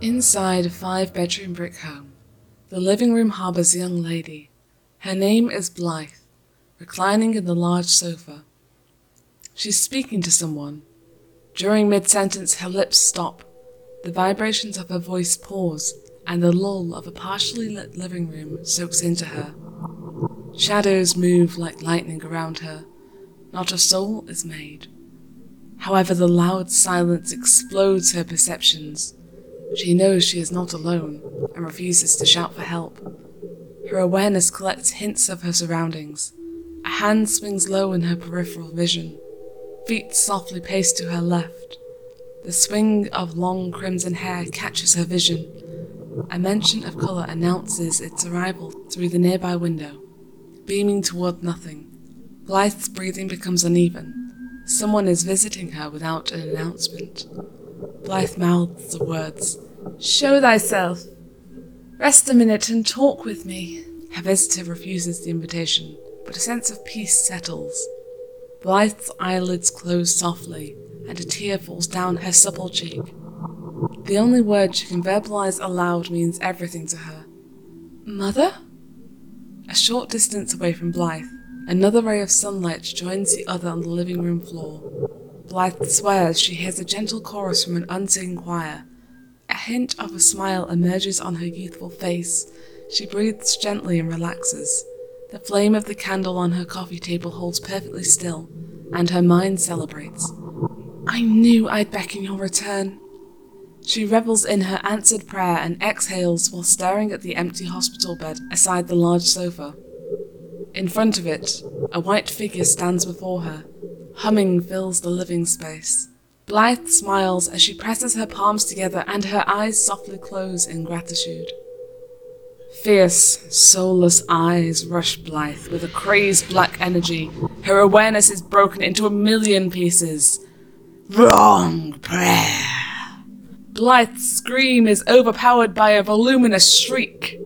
Inside a five bedroom brick home, the living room harbors a young lady. Her name is Blythe, reclining in the large sofa. She's speaking to someone. During mid sentence, her lips stop. The vibrations of her voice pause, and the lull of a partially lit living room soaks into her. Shadows move like lightning around her. Not a soul is made. However, the loud silence explodes her perceptions. She knows she is not alone and refuses to shout for help. Her awareness collects hints of her surroundings. A hand swings low in her peripheral vision. Feet softly pace to her left. The swing of long crimson hair catches her vision. A mention of colour announces its arrival through the nearby window. Beaming toward nothing, Blythe's breathing becomes uneven. Someone is visiting her without an announcement. Blythe mouths the words, Show thyself! Rest a minute and talk with me. Her visitor refuses the invitation, but a sense of peace settles. Blythe's eyelids close softly, and a tear falls down her supple cheek. The only word she can verbalize aloud means everything to her. Mother? A short distance away from Blythe, Another ray of sunlight joins the other on the living room floor. Blythe swears she hears a gentle chorus from an unseen choir. A hint of a smile emerges on her youthful face. She breathes gently and relaxes. The flame of the candle on her coffee table holds perfectly still, and her mind celebrates. I knew I'd beckon your return. She revels in her answered prayer and exhales while staring at the empty hospital bed aside the large sofa. In front of it, a white figure stands before her. Humming fills the living space. Blythe smiles as she presses her palms together and her eyes softly close in gratitude. Fierce, soulless eyes rush Blythe with a crazed black energy. Her awareness is broken into a million pieces. Wrong prayer. Blythe's scream is overpowered by a voluminous shriek.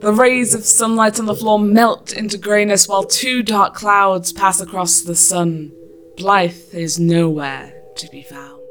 The rays of sunlight on the floor melt into greyness while two dark clouds pass across the sun. Blythe is nowhere to be found.